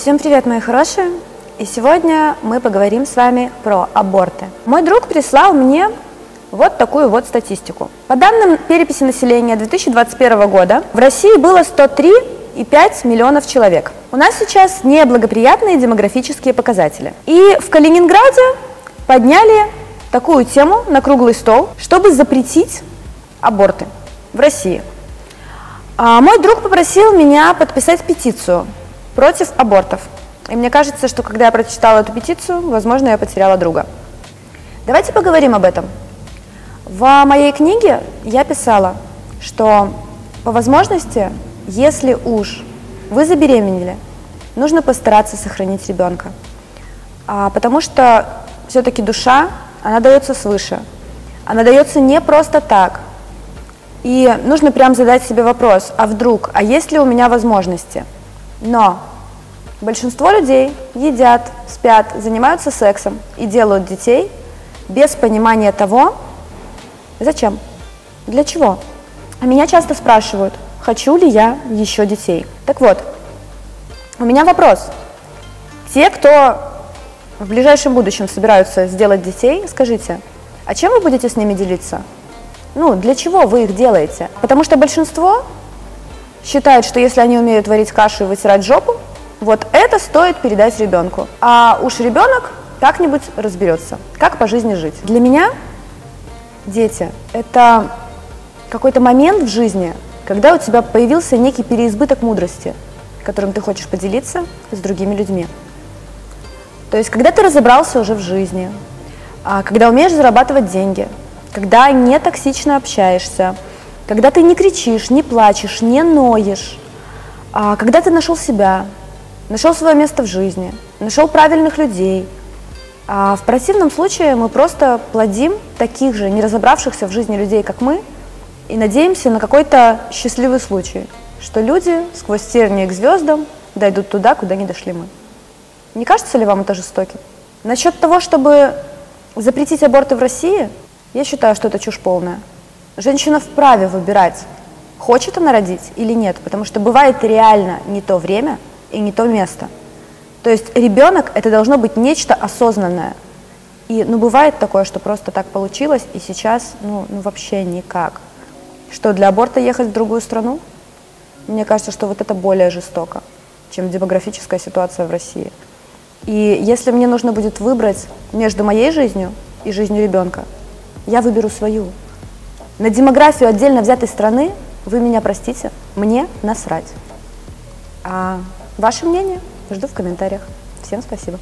Всем привет, мои хорошие! И сегодня мы поговорим с вами про аборты. Мой друг прислал мне вот такую вот статистику. По данным переписи населения 2021 года в России было 103,5 миллионов человек. У нас сейчас неблагоприятные демографические показатели. И в Калининграде подняли такую тему на круглый стол, чтобы запретить аборты в России. А мой друг попросил меня подписать петицию против абортов. И мне кажется, что когда я прочитала эту петицию, возможно, я потеряла друга. Давайте поговорим об этом. В моей книге я писала, что по возможности, если уж вы забеременели, нужно постараться сохранить ребенка. А, потому что все-таки душа, она дается свыше. Она дается не просто так. И нужно прям задать себе вопрос, а вдруг, а есть ли у меня возможности? Но большинство людей едят, спят, занимаются сексом и делают детей без понимания того, зачем, для чего. А меня часто спрашивают, хочу ли я еще детей. Так вот, у меня вопрос. Те, кто в ближайшем будущем собираются сделать детей, скажите, а чем вы будете с ними делиться? Ну, для чего вы их делаете? Потому что большинство считают, что если они умеют варить кашу и вытирать жопу, вот это стоит передать ребенку. А уж ребенок как-нибудь разберется, как по жизни жить. Для меня дети – это какой-то момент в жизни, когда у тебя появился некий переизбыток мудрости, которым ты хочешь поделиться с другими людьми. То есть, когда ты разобрался уже в жизни, а, когда умеешь зарабатывать деньги, когда не токсично общаешься – когда ты не кричишь, не плачешь, не ноешь, а когда ты нашел себя, нашел свое место в жизни, нашел правильных людей. А в противном случае мы просто плодим таких же не разобравшихся в жизни людей, как мы, и надеемся на какой-то счастливый случай, что люди сквозь тернии к звездам дойдут туда, куда не дошли мы. Не кажется ли вам это жестоким? Насчет того, чтобы запретить аборты в России, я считаю, что это чушь полная. Женщина вправе выбирать, хочет она родить или нет, потому что бывает реально не то время и не то место. То есть ребенок это должно быть нечто осознанное. И ну, бывает такое, что просто так получилось, и сейчас ну, ну вообще никак. Что для аборта ехать в другую страну? Мне кажется, что вот это более жестоко, чем демографическая ситуация в России. И если мне нужно будет выбрать между моей жизнью и жизнью ребенка, я выберу свою. На демографию отдельно взятой страны, вы меня простите, мне насрать. А ваше мнение жду в комментариях. Всем спасибо.